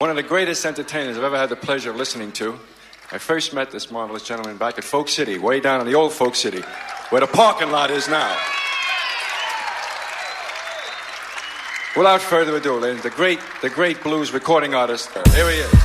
One of the greatest entertainers I've ever had the pleasure of listening to. I first met this marvelous gentleman back at Folk City, way down in the old Folk City, where the parking lot is now. Without further ado, ladies, the great, the great blues recording artist. Uh, here he is.